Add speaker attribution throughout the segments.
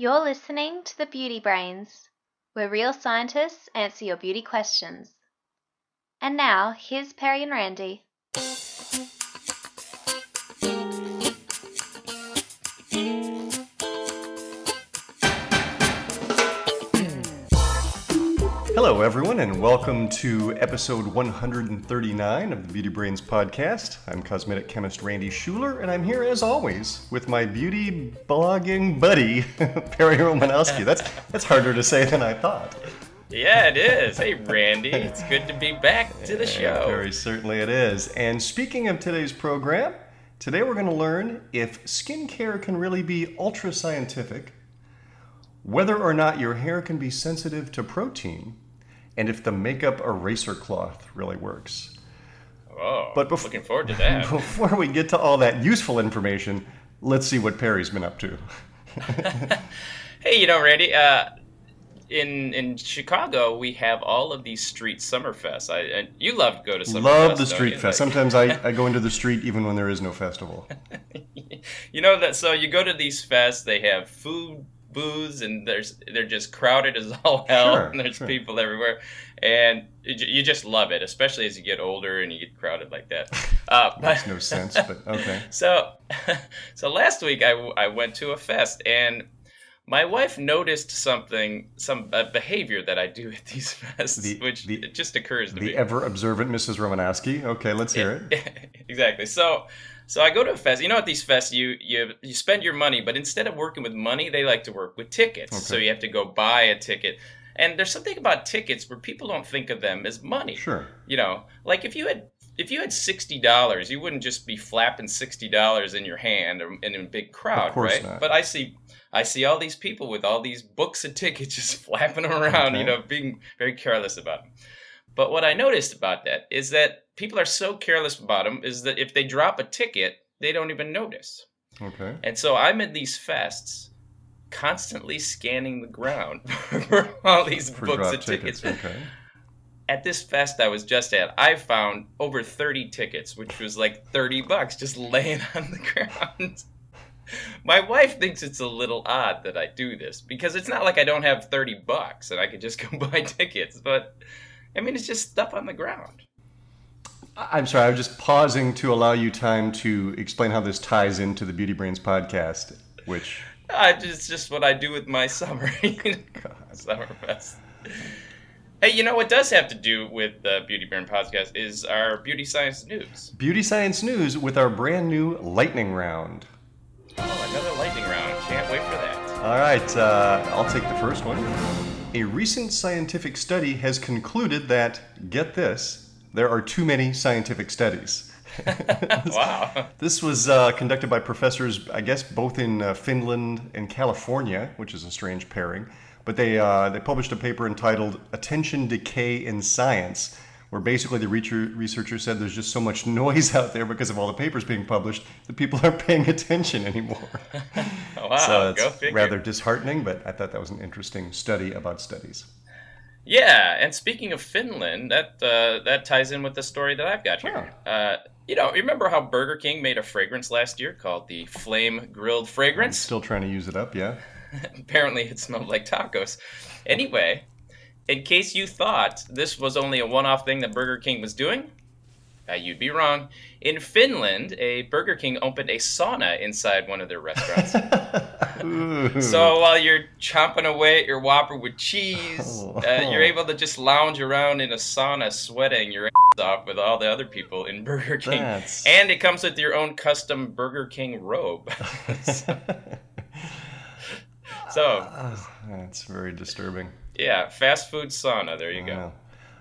Speaker 1: You're listening to the Beauty Brains, where real scientists answer your beauty questions. And now, here's Perry and Randy.
Speaker 2: Hello, everyone, and welcome to episode 139 of the Beauty Brains podcast. I'm cosmetic chemist Randy Schueller, and I'm here as always with my beauty blogging buddy, Perry Romanowski. That's, that's harder to say than I thought.
Speaker 3: Yeah, it is. Hey, Randy, it's good to be back to the show.
Speaker 2: Very certainly it is. And speaking of today's program, today we're going to learn if skincare can really be ultra scientific, whether or not your hair can be sensitive to protein, and if the makeup eraser cloth really works.
Speaker 3: Oh,
Speaker 2: But bef-
Speaker 3: looking forward to that.
Speaker 2: Before we get to all that useful information, let's see what Perry's been up to.
Speaker 3: hey, you know, Randy, uh, in in Chicago, we have all of these street summer fests. I and you love to go to summer
Speaker 2: Love
Speaker 3: fest,
Speaker 2: the street fest.
Speaker 3: Like-
Speaker 2: Sometimes I, I go into the street even when there is no festival.
Speaker 3: you know that. So you go to these fests. They have food booths, and there's they're just crowded as all hell.
Speaker 2: Sure,
Speaker 3: and there's
Speaker 2: sure.
Speaker 3: people everywhere, and you, you just love it, especially as you get older and you get crowded like that. Uh,
Speaker 2: Makes no sense, but okay.
Speaker 3: So, so last week I, I went to a fest and my wife noticed something, some uh, behavior that I do at these fests,
Speaker 2: The-
Speaker 3: which
Speaker 2: the-
Speaker 3: it just occurs to
Speaker 2: The
Speaker 3: me.
Speaker 2: ever observant Mrs. Romanowski. Okay, let's hear it.
Speaker 3: exactly. So, so I go to a fest. You know, at these fests, you you you spend your money, but instead of working with money, they like to work with tickets. So you have to go buy a ticket. And there's something about tickets where people don't think of them as money.
Speaker 2: Sure.
Speaker 3: You know, like if you had if you had sixty dollars, you wouldn't just be flapping sixty dollars in your hand or in a big crowd, right?
Speaker 2: not.
Speaker 3: But I see I see all these people with all these books of tickets just flapping them around,
Speaker 2: Okay.
Speaker 3: you know, being very careless about them. But what I noticed about that is that people are so careless about them is that if they drop a ticket, they don't even notice.
Speaker 2: Okay.
Speaker 3: And so I'm at these fests constantly scanning the ground for all these
Speaker 2: For
Speaker 3: books of tickets
Speaker 2: Okay.
Speaker 3: at this fest I was just at, I found over 30 tickets, which was like 30 bucks just laying on the ground. My wife thinks it's a little odd that I do this because it's not like I don't have 30 bucks and I could just go buy tickets, but I mean, it's just stuff on the ground.
Speaker 2: I'm sorry, I was just pausing to allow you time to explain how this ties into the Beauty Brains podcast, which
Speaker 3: I it's just what I do with my summer, summer fest. Hey, you know what does have to do with the Beauty Brains podcast is our beauty science news.
Speaker 2: Beauty Science News with our brand new lightning round.
Speaker 3: Oh, another lightning round. Can't wait for that.
Speaker 2: All right, uh, I'll take the first one. A recent scientific study has concluded that, get this, there are too many scientific studies.
Speaker 3: wow.
Speaker 2: This was uh, conducted by professors, I guess, both in uh, Finland and California, which is a strange pairing. But they uh, they published a paper entitled "Attention Decay in Science," where basically the researcher said there's just so much noise out there because of all the papers being published that people aren't paying attention anymore.
Speaker 3: Wow.
Speaker 2: so it's rather disheartening, but I thought that was an interesting study about studies.
Speaker 3: Yeah, and speaking of Finland, that uh, that ties in with the story that I've got here. Uh, you know, remember how Burger King made a fragrance last year called the Flame Grilled Fragrance?
Speaker 2: Still trying to use it up, yeah.
Speaker 3: Apparently, it smelled like tacos. Anyway, in case you thought this was only a one-off thing that Burger King was doing, uh, you'd be wrong. In Finland, a Burger King opened a sauna inside one of their restaurants. So while you're chomping away at your Whopper with cheese, uh, you're able to just lounge around in a sauna, sweating your ass off with all the other people in Burger King.
Speaker 2: That's-
Speaker 3: And it comes with your own custom Burger King robe. so
Speaker 2: That's very disturbing.
Speaker 3: yeah, fast food sauna. There you go.
Speaker 2: Wow.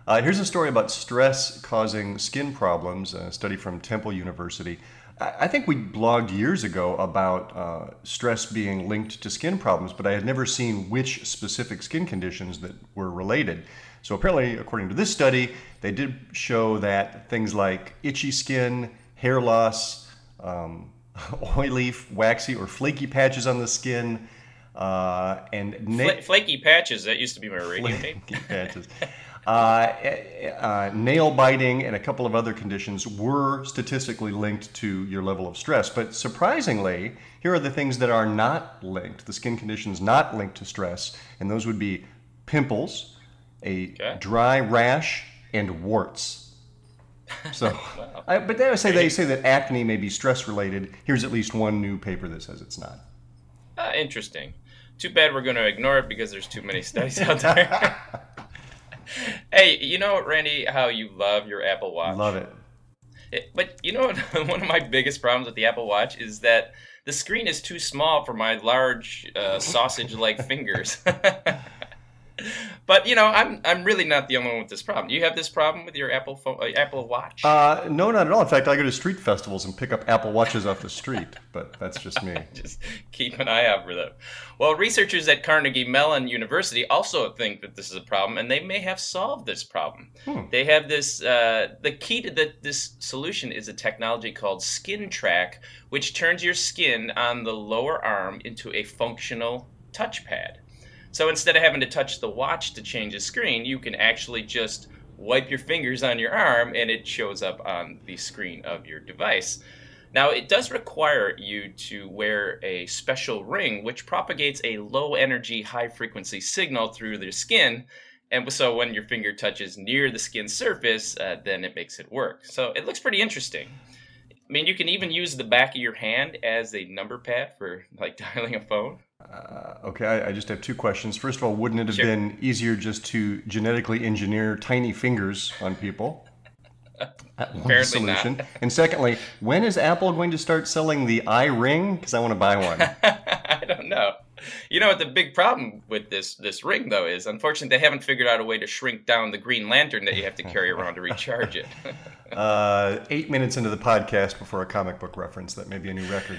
Speaker 2: Uh, here's a story about stress causing skin problems, a study from Temple University. I think we blogged years ago about uh, stress being linked to skin problems, but I had never seen which specific skin conditions that were related. So apparently, according to this study, they did show that things like itchy skin, hair loss, um, oily, waxy, or flaky patches on the skin, uh, and na-
Speaker 3: Fla- flaky patches. That used to be my radio
Speaker 2: flaky patches. uh, uh, nail biting and a couple of other conditions were statistically linked to your level of stress. But surprisingly, here are the things that are not linked, the skin conditions not linked to stress, and those would be pimples, a
Speaker 3: Okay.
Speaker 2: dry rash, and warts. So,
Speaker 3: Wow.
Speaker 2: I, but they say they say that acne may be stress related. Here's at least one new paper that says it's not.
Speaker 3: Ah, interesting. Too bad we're going to ignore it because there's too many studies out there. hey, you know, Randy, how you love your Apple Watch?
Speaker 2: Love it.
Speaker 3: It- but you know, one of my biggest problems with the Apple Watch is that the screen is too small for my large uh, sausage-like fingers. but you know, I'm I'm really not the only one with this problem. You have this problem with your Apple phone, uh, Apple Watch.
Speaker 2: Uh, no, not at all. In fact, I go to street festivals and pick up Apple Watches off the street, but that's just me.
Speaker 3: just keep an eye out for them. Well, researchers at Carnegie Mellon University also think that this is a problem, and they may have solved this problem.
Speaker 2: Hmm.
Speaker 3: They have this. Uh, the key to the, this solution is a technology called Skin Track, which turns your skin on the lower arm into a functional touchpad. So instead of having to touch the watch to change the screen, you can actually just wipe your fingers on your arm, and it shows up on the screen of your device. Now, it does require you to wear a special ring which propagates a low energy, high frequency signal through the skin. And so when your finger touches near the skin surface, uh, then it makes it work. So it looks pretty interesting. I mean, you can even use the back of your hand as a number pad for like dialing a phone.
Speaker 2: Uh, okay, I, I just have two questions. First of all, wouldn't it have
Speaker 3: Sure.
Speaker 2: been easier just to genetically engineer tiny fingers on people?
Speaker 3: Apparently not.
Speaker 2: And secondly, when is Apple going to start selling the iRing? Because I want to buy one.
Speaker 3: I don't know. You know what the big problem with this this ring though is? Unfortunately, they haven't figured out a way to shrink down the green lantern that you have to carry around to recharge it.
Speaker 2: Uh, eight minutes into the podcast before a comic book reference. That may be a new record.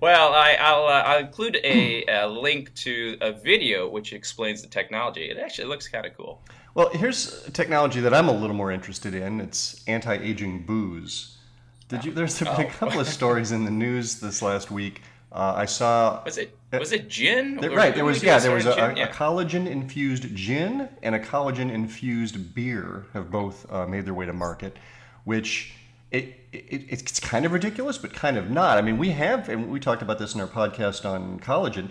Speaker 3: Well, I, I'll, uh, I'll include a, a link to a video which explains the technology. It actually looks kind of cool.
Speaker 2: Well, here's a technology that I'm a little more interested in. It's anti-aging booze. Did you? There's been a
Speaker 3: Oh.
Speaker 2: couple of stories in the news this last week. Uh, I saw
Speaker 3: Was it was it gin?
Speaker 2: There- right. There was yeah. There was a, a,
Speaker 3: gin?
Speaker 2: a collagen infused gin and a collagen infused beer have both uh, made their way to market, which it, it it's kind of ridiculous, but kind of not. I mean, we have and we talked about this in our podcast on collagen.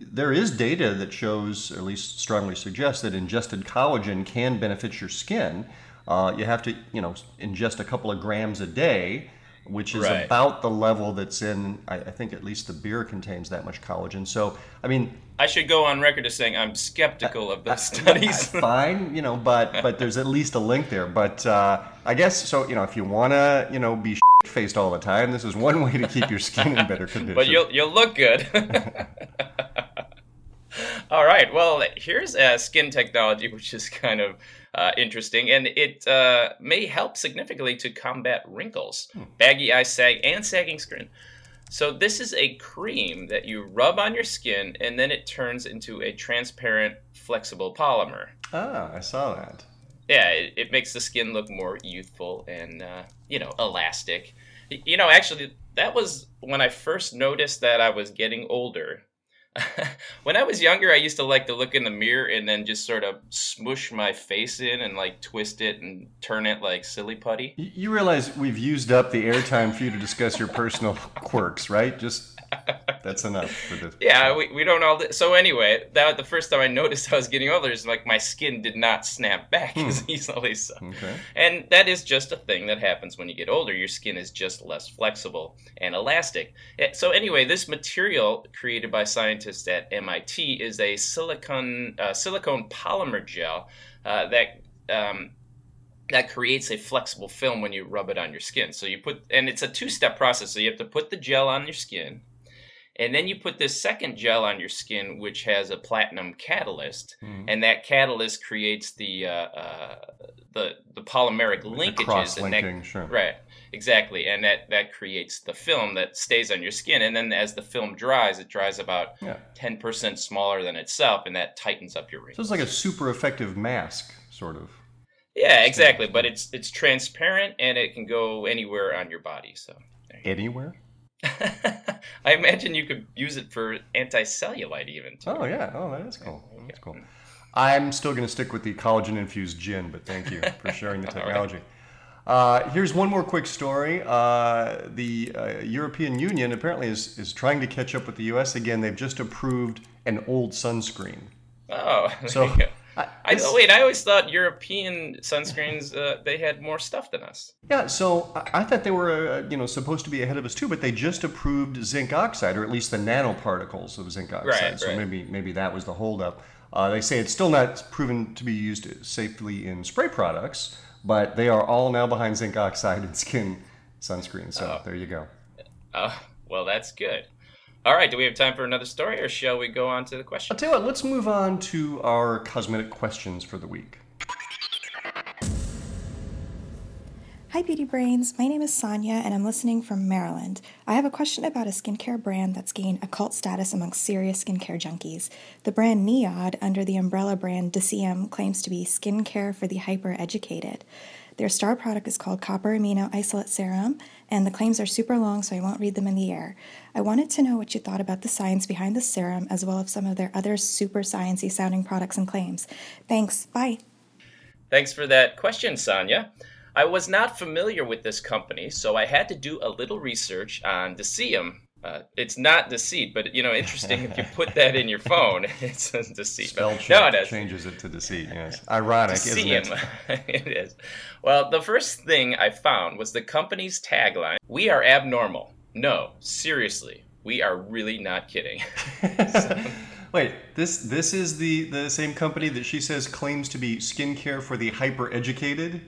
Speaker 2: There is data that shows, or at least strongly suggests, that ingested collagen can benefit your skin. Uh, you have to, you know, ingest a couple of grams a day, which is
Speaker 3: Right.
Speaker 2: about the level that's in. I, I think at least the beer contains that much collagen. So, I mean,
Speaker 3: I should go on record as saying I'm skeptical of those studies.
Speaker 2: fine, you know, but but there's at least a link there. But uh, I guess so. You know, if you want to, you know, be faced all the time, this is one way to keep your skin in better condition.
Speaker 3: but you'll you'll look good. All right. Well, here's a skin technology which is kind of uh, interesting, and it uh, may help significantly to combat wrinkles, baggy eye sag, and sagging skin. So this is a cream that you rub on your skin, and then it turns into a transparent, flexible polymer.
Speaker 2: ah, I saw that.
Speaker 3: Yeah, it, it makes the skin look more youthful and uh, you know elastic. You know, actually, that was when I first noticed that I was getting older. when I was younger, I used to like to look in the mirror and then just sort of smush my face in and like twist it and turn it like silly putty.
Speaker 2: You realize we've used up the airtime for you to discuss your personal quirks, right? Just that's enough for this.
Speaker 3: Yeah, we, we don't all. So anyway, that the first time I noticed I was getting older is like my skin did not snap back as easily. So
Speaker 2: Okay.
Speaker 3: And that is just a thing that happens when you get older. Your skin is just less flexible and elastic. Eh, So, anyway, this material created by scientists at MIT is a silicone uh, silicone polymer gel uh, that um, that creates a flexible film when you rub it on your skin. So you put, and it's a two-step process. So you have to put the gel on your skin, and then you put this second gel on your skin, which has a platinum catalyst,
Speaker 2: Mhm.
Speaker 3: and that catalyst creates the uh, uh, the the polymeric
Speaker 2: The
Speaker 3: linkages,
Speaker 2: cross-linking,
Speaker 3: and that,
Speaker 2: sure.
Speaker 3: right, exactly, and that that creates the film that stays on your skin, and then as the film dries, it dries about
Speaker 2: Yeah.
Speaker 3: ten percent smaller than itself, and that tightens up your wrinkles.
Speaker 2: So it's like a super effective mask, sort of.
Speaker 3: yeah, exactly, but it's it's transparent and it can go anywhere on your body. So.
Speaker 2: Anywhere?
Speaker 3: I imagine you could use it for anti-cellulite even. Too.
Speaker 2: Oh yeah. Oh, that is cool. That's cool. I'm still going to stick with the collagen infused gin, but thank you for sharing the technology. Uh, here's one more quick story. Uh, the uh, European Union apparently is, is trying to catch up with the U.S. again. They've just approved an old sunscreen.
Speaker 3: Oh,
Speaker 2: So, I-
Speaker 3: I, oh, wait, I always thought European sunscreens uh, they had more stuff than us.
Speaker 2: Yeah, so I I thought they were, uh, you know, supposed to be ahead of us too, but they just approved zinc oxide, or at least the nanoparticles of zinc oxide.
Speaker 3: Right,
Speaker 2: so
Speaker 3: right.
Speaker 2: maybe maybe that was the holdup. Uh, they say it's still not proven to be used safely in spray products, but they are all now behind zinc oxide in skin sunscreen. So there you go.
Speaker 3: Oh, well, that's good. All right, do we have time for another story, or shall we go on to the question?
Speaker 2: I'll tell you what. Let's move on to our cosmetic questions for the week.
Speaker 4: Hi, Beauty Brains. My name is Saania, and I'm listening from Maryland. I have a question about a skincare brand that's gained a cult status among serious skincare junkies. The brand NIOD, under the umbrella brand Deciem, claims to be skincare for the hyper educated. Their star product is called Copper Amino Isolate Serum, and the claims are super long, so I won't read them in the air. I wanted to know what you thought about the science behind the serum, as well as some of their other super sciencey sounding products and claims. Thanks. Bye.
Speaker 3: Thanks for that question, Saania. I was not familiar with this company, so I had to do a little research on Deciem. Uh, it's not deceit, but you know, interesting if you put that in your phone, it's a deceit.
Speaker 2: Spell
Speaker 3: no,
Speaker 2: check
Speaker 3: it is.
Speaker 2: changes it to deceit. Yes, ironic, isn't it?
Speaker 3: It is. Well, the first thing I found was the company's tagline We are abnormal. No, seriously, we are really not kidding.
Speaker 2: Wait, this this is the the same company that she says claims to be skincare for the hyper educated,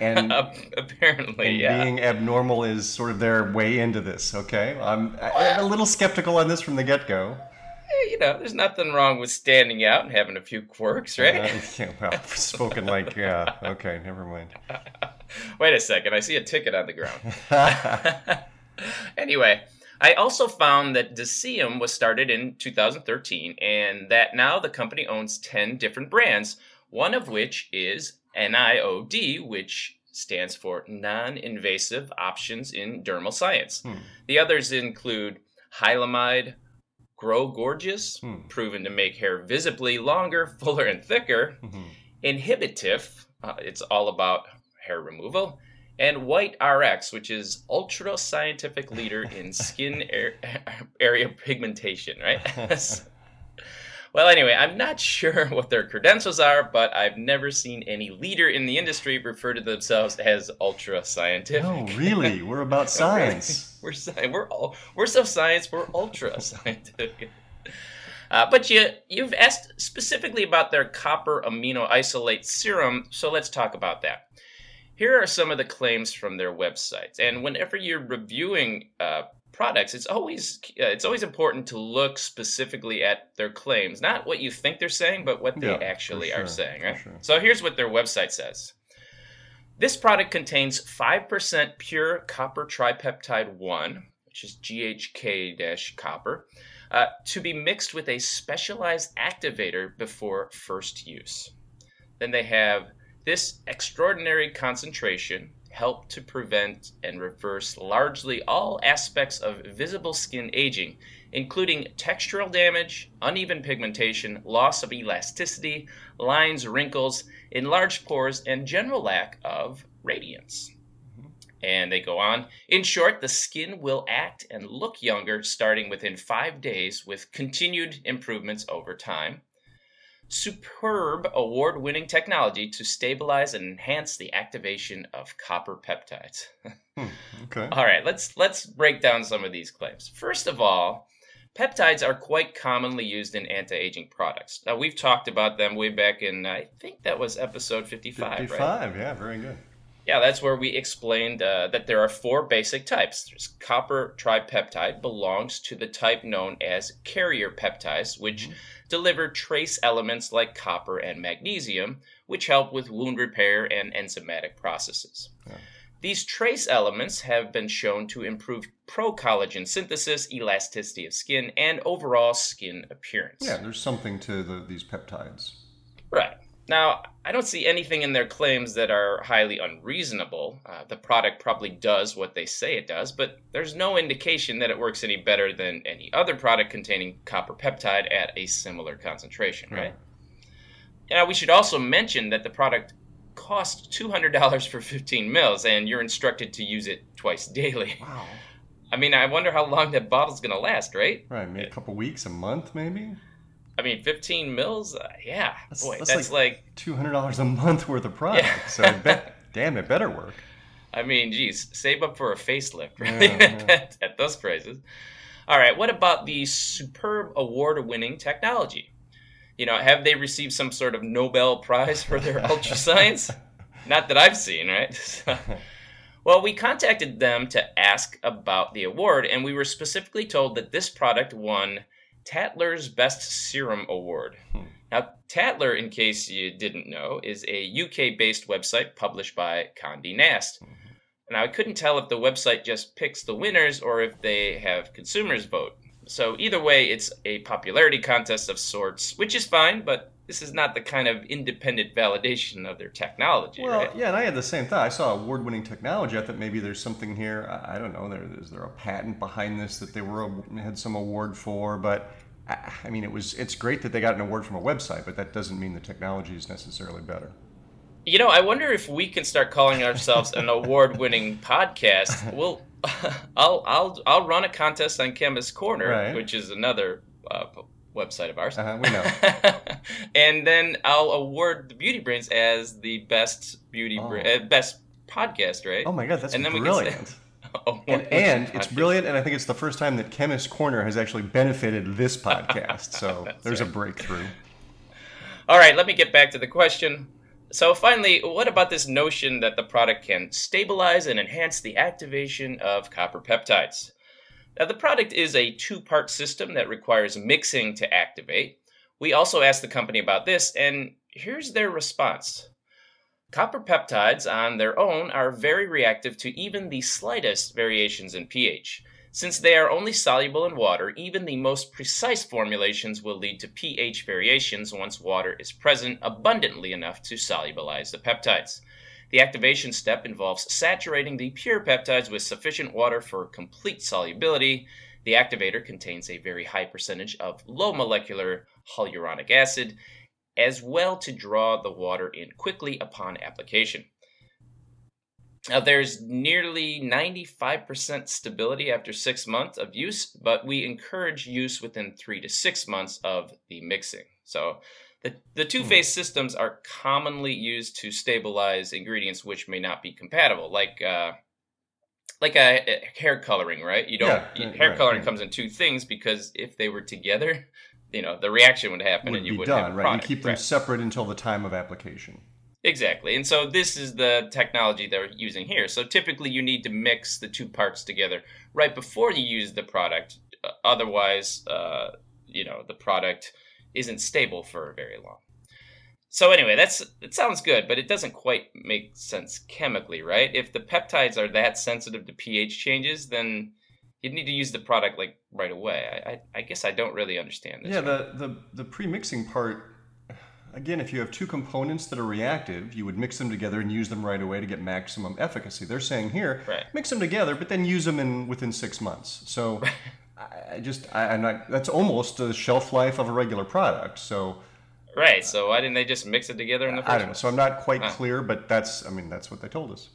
Speaker 2: and
Speaker 3: Apparently,
Speaker 2: and
Speaker 3: yeah.
Speaker 2: being abnormal is sort of their way into this. Okay, I'm, I'm a little skeptical on this from the get go.
Speaker 3: Eh, you know, there's nothing wrong with standing out and having a few quirks, right?
Speaker 2: Uh, yeah, well, spoken like yeah. Okay, never mind.
Speaker 3: Wait a second, I see a ticket on the ground. anyway, I also found that Deciem was started in 2013 and that now the company owns 10 different brands, one of which is NIOD, which stands for Non Invasive Options in Dermal Science.
Speaker 2: Hmm.
Speaker 3: The others include Hylamide, Grow Gorgeous,
Speaker 2: Hmm.
Speaker 3: proven to make hair visibly longer, fuller, and thicker.
Speaker 2: Mhm.
Speaker 3: Inhibitif, uh, it's all about hair removal. And White RX, which is ultra scientific leader in skin ar- area pigmentation, right? Well, anyway, I'm not sure what their credentials are, but I've never seen any leader in the industry refer to themselves as ultra scientific.
Speaker 2: No, really, we're about science.
Speaker 3: We're sci- we're all we're so science. We're ultra scientific. Uh, but you you've asked specifically about their copper amino isolate serum, so let's talk about that. Here are some of the claims from their websites, and whenever you're reviewing uh, products, it's always uh, it's always important to look specifically at their claims, not what you think they're saying, but what they
Speaker 2: Yeah,
Speaker 3: actually
Speaker 2: sure,
Speaker 3: are saying. Right.
Speaker 2: sure.
Speaker 3: So here's what their website says. This product contains 5% pure copper tripeptide 1, which is GHK copper, uh, to be mixed with a specialized activator before first use. Then they have this extraordinary concentration help to prevent and reverse largely all aspects of visible skin aging, including textural damage, uneven pigmentation, loss of elasticity, lines, wrinkles, enlarged pores, and general lack of radiance. And they go on. In short, the skin will act and look younger starting within five days with continued improvements over time. Superb award winning technology to stabilize and enhance the activation of copper peptides.
Speaker 2: Hmm, okay.
Speaker 3: All right, let's let's break down some of these claims. First of all, peptides are quite commonly used in anti-aging products. Now we've talked about them way back in I think that was episode 55, right?
Speaker 2: 55, yeah, very good.
Speaker 3: Yeah, that's where we explained uh, that there are four basic types. There's copper tripeptide belongs to the type known as carrier peptides, which deliver trace elements like copper and magnesium, which help with wound repair and enzymatic processes.
Speaker 2: Yeah.
Speaker 3: These trace elements have been shown to improve procollagen synthesis, elasticity of skin, and overall skin appearance.
Speaker 2: Yeah, there's something to the, these peptides.
Speaker 3: Right. Now, I don't see anything in their claims that are highly unreasonable. Uh, the product probably does what they say it does, but there's no indication that it works any better than any other product containing copper peptide at a similar concentration, right? Now, we should also mention that the product costs $200 for 15 mils, and you're instructed to use it twice daily.
Speaker 2: Wow.
Speaker 3: I mean, I wonder how long that bottle's going to last, right?
Speaker 2: Right, maybe a couple weeks, a month, maybe.
Speaker 3: I mean, 15 mils? Uh, yeah.
Speaker 2: That's-
Speaker 3: Boy,
Speaker 2: that's
Speaker 3: that's,
Speaker 2: like-
Speaker 3: like,
Speaker 2: Two hundred dollars a month worth of product.
Speaker 3: Yeah.
Speaker 2: So bet, damn, it better work.
Speaker 3: I mean, geez, save up for a facelift, really,
Speaker 2: Yeah, yeah.
Speaker 3: at, at those prices. All right, what about the superb award winning technology? You know, have they received some sort of Nobel Prize for their ultra science? Not that I've seen, right? So- well, we contacted them to ask about the award, and we were specifically told that this product won Tatler's Best Serum Award.
Speaker 2: Hmm.
Speaker 3: Now, Tatler, in case you didn't know, is a UK based website published by Condé Nast. Now, I couldn't tell if the website just picks the winners or if they have consumers vote. So, either way, it's a popularity contest of sorts, which is fine, but this is not the kind of independent validation of their technology,
Speaker 2: Well,
Speaker 3: right?
Speaker 2: yeah, and I had the same thought. I saw award-winning technology. I thought maybe there's something here. I, don't know. There is there a patent behind this that they were had some award for? But I, I mean, it was. It's great that they got an award from a website, but that doesn't mean the technology is necessarily better.
Speaker 3: You know, I wonder if we can start calling ourselves an award-winning podcast. We'll, I'll, I'll, I'll run a contest on Chemist Corner,
Speaker 2: Right.
Speaker 3: which is another uh, website of ours.
Speaker 2: Uh-huh, we know.
Speaker 3: and then I'll award the Beauty Brains as the best beauty,
Speaker 2: Oh.
Speaker 3: bra- uh, best podcast, right?
Speaker 2: Oh my god, that's
Speaker 3: And then we can say-
Speaker 2: brilliant! And and it's brilliant, and I think it's the first time that Chemist Corner has actually benefited this podcast. So there's a breakthrough.
Speaker 3: All right, let me get back to the question. So, finally, what about this notion that the product can stabilize and enhance the activation of copper peptides? Now, the product is a two part system that requires mixing to activate. We also asked the company about this, and here's their response Copper peptides on their own are very reactive to even the slightest variations in pH. Since they are only soluble in water, even the most precise formulations will lead to pH variations once water is present abundantly enough to solubilize the peptides. The activation step involves saturating the pure peptides with sufficient water for complete solubility. The activator contains a very high percentage of low molecular hyaluronic acid, as well to draw the water in quickly upon application. Now, there's nearly 95% stability after six months of use, but we encourage use within three to six months of the mixing. So, the, the two phase systems are commonly used to stabilize ingredients which may not be compatible, like uh, like a, a hair coloring, right? You don't
Speaker 2: Yeah,
Speaker 3: you- hair
Speaker 2: right,
Speaker 3: coloring
Speaker 2: yeah.
Speaker 3: comes in two things because if they were together, you know, the reaction would happen
Speaker 2: Would
Speaker 3: and you wouldn't have a
Speaker 2: right.
Speaker 3: product.
Speaker 2: You keep them
Speaker 3: right.
Speaker 2: separate until the time of application.
Speaker 3: Exactly. And so this is the technology they're using here. So typically you need to mix the two parts together right before you use the product. Otherwise, uh, you know, the product isn't stable for very long. So anyway, that's it sounds good, but it doesn't quite make sense chemically, right? If the peptides are that sensitive to pH changes, then you'd need to use the product like right away. I, I, I guess I don't really understand this.
Speaker 2: Yeah, the, the, the pre-mixing part, again, if you have two components that are reactive, you would mix them together and use them right away to get maximum efficacy. They're saying here,
Speaker 3: Right.
Speaker 2: mix them together, but then use them in within six months. So I, just, I, I'm not, that's almost the shelf life of a regular product. So
Speaker 3: Right. So why didn't they just mix it together in the first
Speaker 2: I don't know. So I'm not quite
Speaker 3: Huh.
Speaker 2: clear, but that's, I mean, that's what they told us.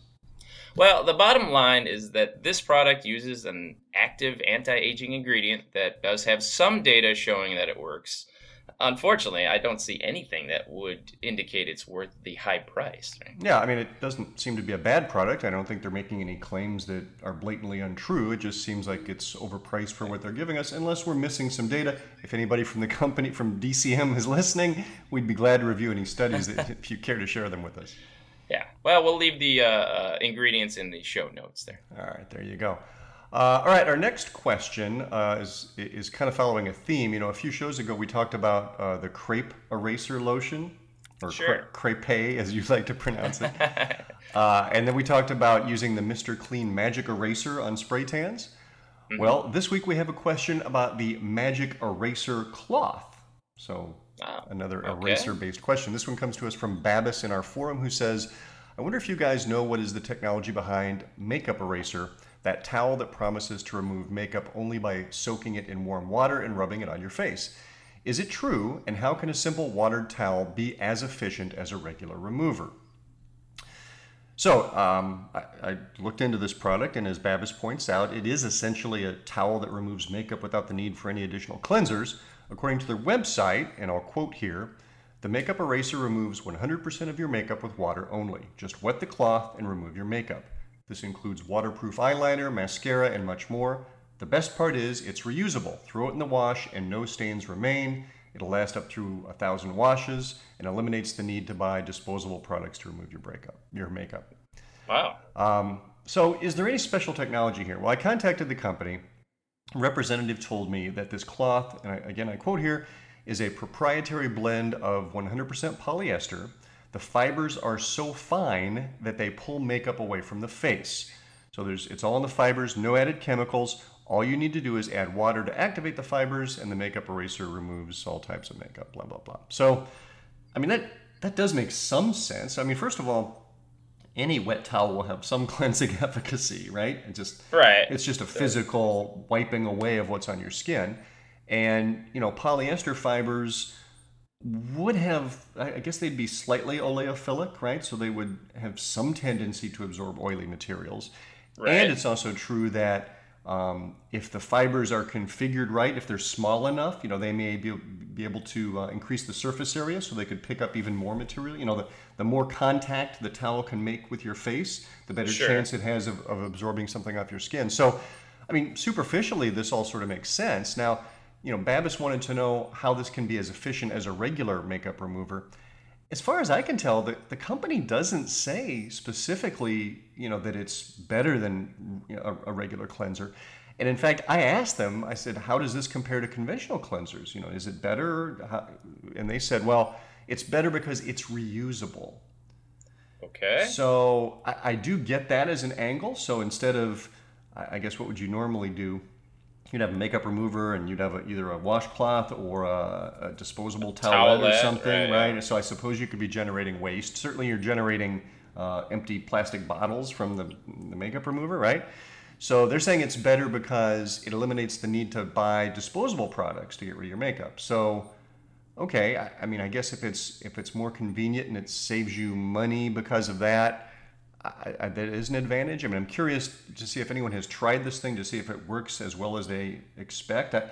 Speaker 3: Well, the bottom line is that this product uses an active anti aging ingredient that does have some data showing that it works. Unfortunately, I don't see anything that would indicate it's worth the high price. Right?
Speaker 2: Yeah, I mean, it doesn't seem to be a bad product. I don't think they're making any claims that are blatantly untrue. It just seems like it's overpriced for what they're giving us, unless we're missing some data. If anybody from the company, from Deciem, is listening, we'd be glad to review any studies that, if you care to share them with us.
Speaker 3: Yeah. Well, we'll leave the uh, uh, ingredients in the show notes there.
Speaker 2: All right, there you go. Uh, all right, our next question uh, is is kind of following a theme. You know, a few shows ago we talked about uh, the crepe eraser lotion, or
Speaker 3: Sure.
Speaker 2: cre- crepe as you like to pronounce it. uh, and then we talked about using the Mr. Clean Magic Eraser on spray tans.
Speaker 3: Mm-hmm.
Speaker 2: Well, this week we have a question about the Magic Eraser cloth. So
Speaker 3: Oh,
Speaker 2: another
Speaker 3: okay.
Speaker 2: eraser-based question. This one comes to us from Babis in our forum, who says, "I wonder if you guys know what is the technology behind Makeup Eraser, that towel that promises to remove makeup only by soaking it in warm water and rubbing it on your face. Is it true, and how can a simple watered towel be as efficient as a regular remover? So um, I, I, looked into this product, and as Babis points out, it is essentially a towel that removes makeup without the need for any additional cleansers. According to their website, and I'll quote here, the makeup eraser removes 100% of your makeup with water only. Just wet the cloth and remove your makeup. This includes waterproof eyeliner, mascara, and much more. The best part is it's reusable. Throw it in the wash and no stains remain. It'll last up through a thousand washes and eliminates the need to buy disposable products to remove your breakup, your makeup.
Speaker 3: Wow.
Speaker 2: Um, so, is there any special technology here? Well, I contacted the company. A representative told me that this cloth, and I, again I quote here, is a proprietary blend of 100% polyester. The fibers are so fine that they pull makeup away from the face. So there's it's all in the fibers, no added chemicals. All you need to do is add water to activate the fibers, and the makeup eraser removes all types of makeup. Blah blah blah. So, I mean that that does make some sense. I mean, first of all, any wet towel will have some cleansing efficacy, right? It just
Speaker 3: right.
Speaker 2: It's just a physical wiping away of what's on your skin, and you know polyester fibers would have i guess they'd be slightly oleophilic right so they would have some tendency to absorb oily materials right. and it's also true that um, if the fibers are configured right, if they're small enough, you know, they may be, be able to uh, increase the surface area so they could pick up even more material. You know, the, the more contact the towel can make with your face, the better sure. chance it has of, of absorbing something off your skin. So, I mean, superficially, this all sort of makes sense. Now, you know, Babis wanted to know how this can be as efficient as a regular makeup remover as far as I can tell, the, the company doesn't say specifically, you know, that it's better than you know, a, a, regular cleanser. And in fact, I asked them, I said, how does this compare to conventional cleansers? You know, is it better? How, and they said, well, it's better because it's reusable.
Speaker 3: Okay.
Speaker 2: So I, I do get that as an angle. So instead of, I guess, what would you normally do? You'd have a makeup remover and you'd have a, either a washcloth or a, a disposable towelette, or something, right, right? So I suppose you could be generating waste. Certainly, you're generating uh, empty plastic bottles from the, the makeup remover, right? So they're saying it's better because it eliminates the need to buy disposable products to get rid of your makeup. So, okay, I, I mean, I guess if it's if it's more convenient and it saves you money because of that, I, I, that is an advantage. I mean, I'm curious to see if anyone has tried this thing to see if it works as well as they expect. I,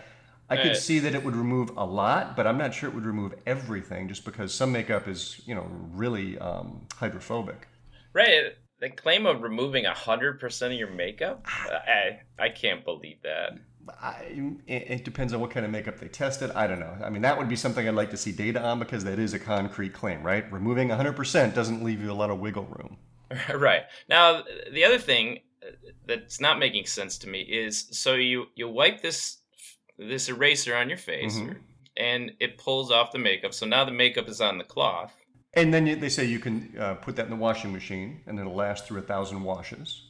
Speaker 2: I could see that it would remove a lot, but I'm not sure it would remove everything just because some makeup is, you know, really um, hydrophobic.
Speaker 3: Right. The claim of removing 100% of your makeup, I, I can't believe that.
Speaker 2: I, it depends on what kind of makeup they tested. I don't know. I mean, that would be something I'd like to see data on because that is a concrete claim, right? Removing 100% doesn't leave you a lot of wiggle room.
Speaker 3: right. Now, the other thing uh, that's not making sense to me is so you you wipe this this eraser on your face mm-hmm. and it pulls off the makeup. So now the makeup is on the cloth.
Speaker 2: And then they say you can uh, put that in the washing machine and it'll last through a thousand washes.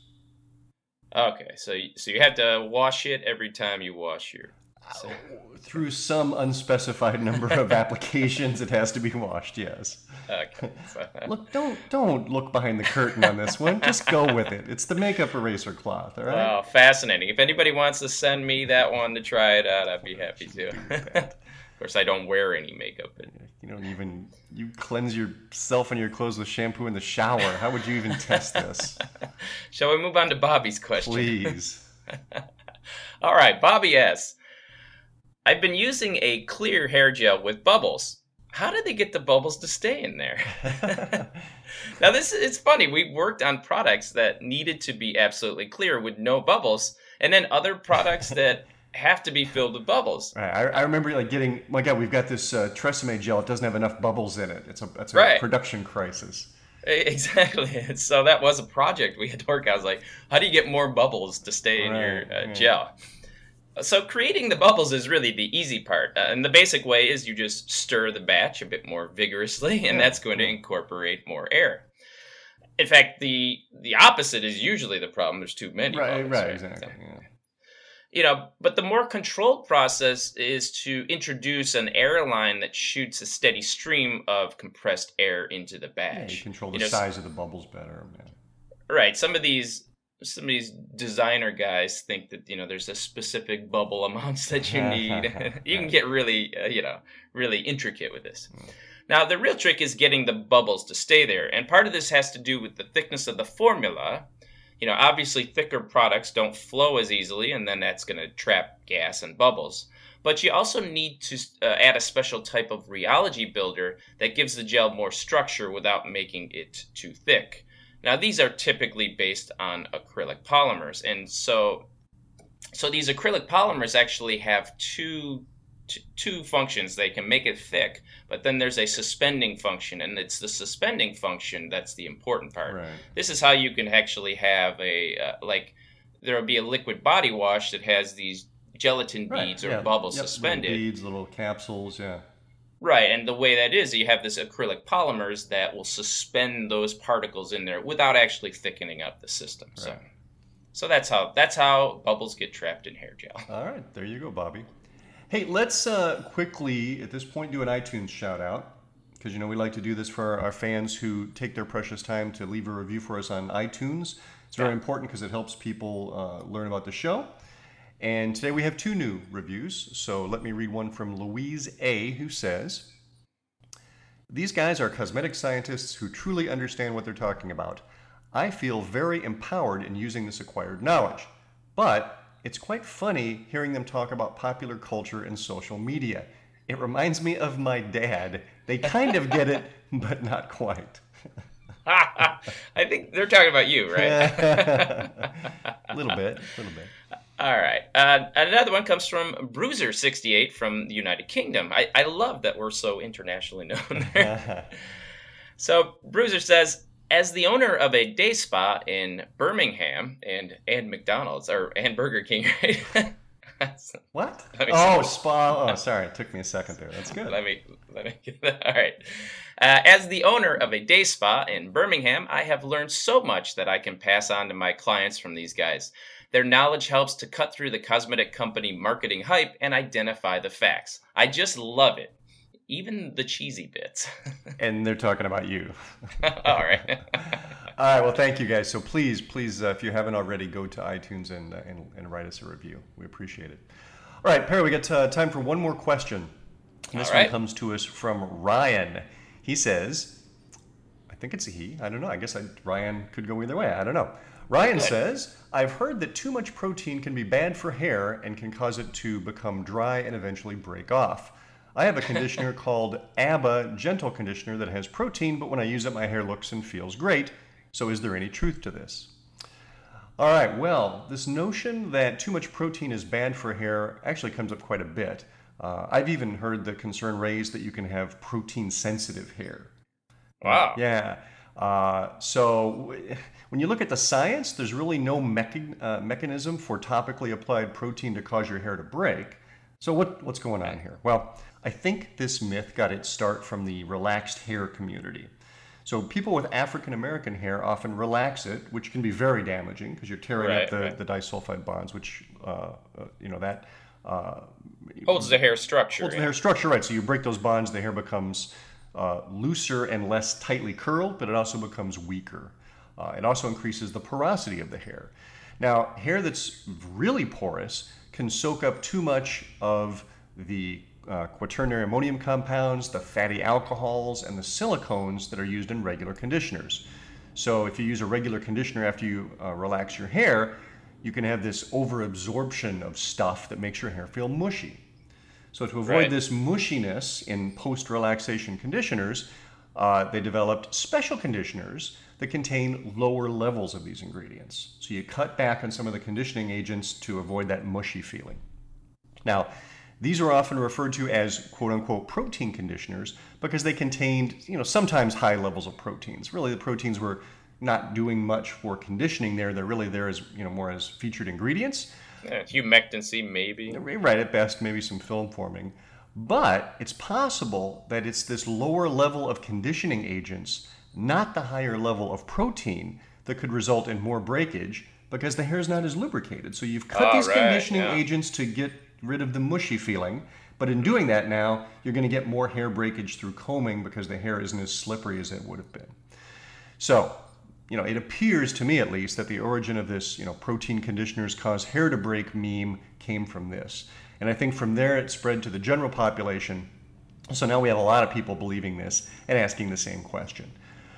Speaker 3: Okay, so so you have to wash it every time you wash your
Speaker 2: so. Through some unspecified number of applications, it has to be washed. Yes.
Speaker 3: Okay.
Speaker 2: look, don't don't look behind the curtain on this one. Just go with it. It's the makeup eraser cloth. All right.
Speaker 3: Wow, fascinating. If anybody wants to send me that one to try it out, I'd be happy to. of course, I don't wear any makeup. But...
Speaker 2: You don't even you cleanse yourself and your clothes with shampoo in the shower. How would you even test this?
Speaker 3: Shall we move on to Bobby's question?
Speaker 2: Please.
Speaker 3: All right, Bobby asks. I've been using a clear hair gel with bubbles. How did they get the bubbles to stay in there? now this it's funny. We worked on products that needed to be absolutely clear with no bubbles, and then other products that have to be filled with bubbles.
Speaker 2: Right. I, I remember like getting my God, we've got this uh, Tresemme gel. It doesn't have enough bubbles in it. It's a it's a
Speaker 3: right.
Speaker 2: production crisis.
Speaker 3: Exactly. So that was a project we had to work. I was like, how do you get more bubbles to stay in right. your uh, yeah. gel? So creating the bubbles is really the easy part, uh, and the basic way is you just stir the batch a bit more vigorously, and yeah. that's going to incorporate more air. In fact, the the opposite is usually the problem. There's too many.
Speaker 2: Right,
Speaker 3: bubbles,
Speaker 2: right, right, exactly. Yeah.
Speaker 3: You know, but the more controlled process is to introduce an air line that shoots a steady stream of compressed air into the batch.
Speaker 2: Yeah, you control the you know, size of the bubbles better. Man.
Speaker 3: Right. Some of these some of these designer guys think that you know there's a specific bubble amounts that you need. you can get really uh, you know really intricate with this. Now the real trick is getting the bubbles to stay there, and part of this has to do with the thickness of the formula. You know, obviously thicker products don't flow as easily, and then that's going to trap gas and bubbles. But you also need to uh, add a special type of rheology builder that gives the gel more structure without making it too thick. Now these are typically based on acrylic polymers, and so so these acrylic polymers actually have two two functions. They can make it thick, but then there's a suspending function, and it's the suspending function that's the important part.
Speaker 2: Right.
Speaker 3: This is how you can actually have a uh, like there will be a liquid body wash that has these gelatin
Speaker 2: Right,
Speaker 3: beads or
Speaker 2: yeah.
Speaker 3: bubbles
Speaker 2: Yep,
Speaker 3: suspended.
Speaker 2: Little beads, little capsules, yeah.
Speaker 3: Right, and the way that is, you have this acrylic polymers that will suspend those particles in there without actually thickening up the system. So,
Speaker 2: Right.
Speaker 3: so that's how that's how bubbles get trapped in hair gel.
Speaker 2: All right, there you go, Bobby. Hey, let's uh, quickly at this point do an iTunes shout out because you know we like to do this for our fans who take their precious time to leave a review for us on iTunes. It's very important because it helps people uh, learn about the show. And today we have two new reviews. So let me read one from Louise A, who says, These guys are cosmetic scientists who truly understand what they're talking about. I feel very empowered in using this acquired knowledge. But it's quite funny hearing them talk about popular culture and social media. It reminds me of my dad. They kind of get it, but not quite.
Speaker 3: I think they're talking about you, right?
Speaker 2: A little bit, a little bit.
Speaker 3: All right. Uh, another one comes from Bruiser68 from the United Kingdom. I, I love that we're so internationally known there. so Bruiser says, as the owner of a day spa in Birmingham and and McDonald's or and Burger King, right?
Speaker 2: What? Oh, spa. Oh, sorry. It took me a second there. That's good.
Speaker 3: Let me let me get that. All right. Uh, as the owner of a day spa in Birmingham, I have learned so much that I can pass on to my clients from these guys. Their knowledge helps to cut through the cosmetic company marketing hype and identify the facts. I just love it, even the cheesy bits.
Speaker 2: And they're talking about you.
Speaker 3: All right.
Speaker 2: All right. Well, thank you guys. So please, please, uh, if you haven't already, go to iTunes and, uh, and, and write us a review. We appreciate it. All right, Perry, we got uh, time for one more question. This
Speaker 3: All
Speaker 2: one comes to us from Ryan. He says, I think it's a he. I don't know. I guess I, Ryan could go either way. I don't know. Ryan says, I've heard that too much protein can be bad for hair and can cause it to become dry and eventually break off. I have a conditioner called ABBA Gentle Conditioner that has protein, but when I use it, my hair looks and feels great. So, is there any truth to this? All right, well, this notion that too much protein is bad for hair actually comes up quite a bit. Uh, I've even heard the concern raised that you can have protein sensitive hair.
Speaker 3: Wow.
Speaker 2: Yeah. Uh, so when you look at the science, there's really no mechan- uh, mechanism for topically applied protein to cause your hair to break. So what, what's going on here? Well, I think this myth got its start from the relaxed hair community. So people with African American hair often relax it, which can be very damaging because you're tearing
Speaker 3: Right,
Speaker 2: up the,
Speaker 3: right.
Speaker 2: the disulfide bonds, which uh, uh, you know that uh,
Speaker 3: Holds the hair structure.
Speaker 2: holds the hair structure right. So you break those bonds, the hair becomes uh, looser and less tightly curled, but it also becomes weaker. Uh, it also increases the porosity of the hair. Now, hair that's really porous can soak up too much of the uh, quaternary ammonium compounds, the fatty alcohols, and the silicones that are used in regular conditioners. So, if you use a regular conditioner after you uh, relax your hair, you can have this overabsorption of stuff that makes your hair feel mushy. So to avoid
Speaker 3: Right.
Speaker 2: this mushiness in post-relaxation conditioners, uh, they developed special conditioners that contain lower levels of these ingredients. So you cut back on some of the conditioning agents to avoid that mushy feeling. Now, these are often referred to as quote unquote protein conditioners because they contained, you know, sometimes high levels of proteins. Really, the proteins were not doing much for conditioning there. They're really there as, you know, more as featured ingredients.
Speaker 3: Yeah, humectancy, maybe.
Speaker 2: Right, at best, maybe some film forming. But it's possible that it's this lower level of conditioning agents, not the higher level of protein, that could result in more breakage because the hair is not as lubricated. So you've cut
Speaker 3: Oh,
Speaker 2: these
Speaker 3: right,
Speaker 2: conditioning
Speaker 3: yeah.
Speaker 2: agents to get rid of the mushy feeling. But in doing that now, you're going to get more hair breakage through combing because the hair isn't as slippery as it would have been. So, you know, it appears to me at least that the origin of this, you know, protein conditioners cause hair to break meme came from this. And I think from there it spread to the general population. So now we have a lot of people believing this and asking the same question.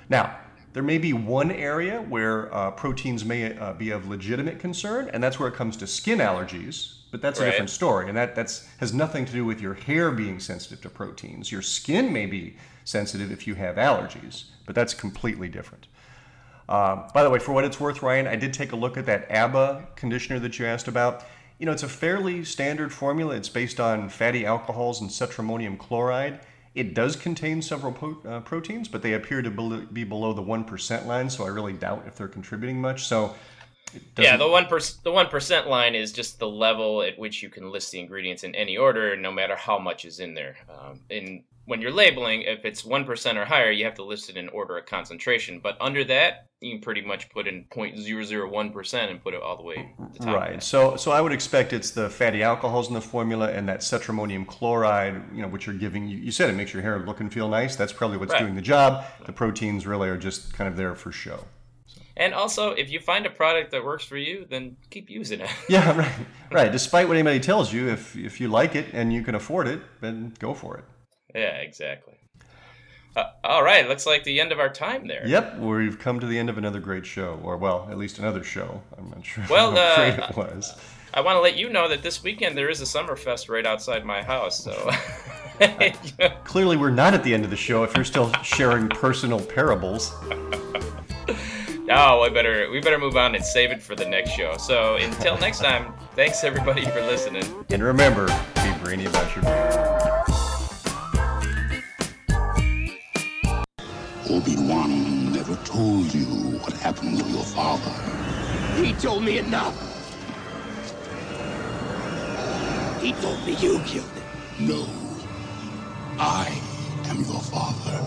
Speaker 2: Now, there may be one area where uh, proteins may uh, be of legitimate concern, and that's where it comes to skin allergies. But that's
Speaker 3: Right.
Speaker 2: a different story, and that that's has nothing to do with your hair being sensitive to proteins. Your skin may be sensitive if you have allergies, but that's completely different. Uh, by the way, for what it's worth, Ryan, I did take a look at that ABBA conditioner that you asked about. You know, it's a fairly standard formula. It's based on fatty alcohols and cetrimonium chloride. It does contain several po- uh, proteins, but they appear to bel- be below the 1% line, so I really doubt if they're contributing much. So,
Speaker 3: Yeah, the one percent the one percent line is just the level at which you can list the ingredients in any order, no matter how much is in there. Um, and when you're labeling, if it's one percent or higher, you have to list it in order of concentration. But under that, you can pretty much put in 0.001 percent and put it all the way to the top. of
Speaker 2: Right. So, so I would expect it's the fatty alcohols in the formula and that cetrimonium chloride, you know, which you're giving you. You said it makes your hair look and feel nice. That's probably what's
Speaker 3: Right.
Speaker 2: doing the job. The proteins really are just kind of there for show.
Speaker 3: And also, if you find a product that works for you, then keep using it.
Speaker 2: Yeah, right. Right. Despite what anybody tells you, if if you like it and you can afford it, then go for it.
Speaker 3: Yeah, exactly. Uh, all right, looks like the end of our time there.
Speaker 2: Yep, we've come to the end of another great show, or well, at least another show. I'm not sure
Speaker 3: Well,
Speaker 2: how
Speaker 3: uh,
Speaker 2: great it was.
Speaker 3: I want to let you know that this weekend there is a Summerfest right outside my house. So,
Speaker 2: Clearly, we're not at the end of the show if you're still sharing personal parables.
Speaker 3: no, we better we better move on and save it for the next show. So until next time, thanks everybody for listening.
Speaker 2: And remember, be brainy about your brain.
Speaker 5: Obi-Wan never told you what happened to your father.
Speaker 6: He told me enough. He told me you killed him.
Speaker 5: No. I am your father.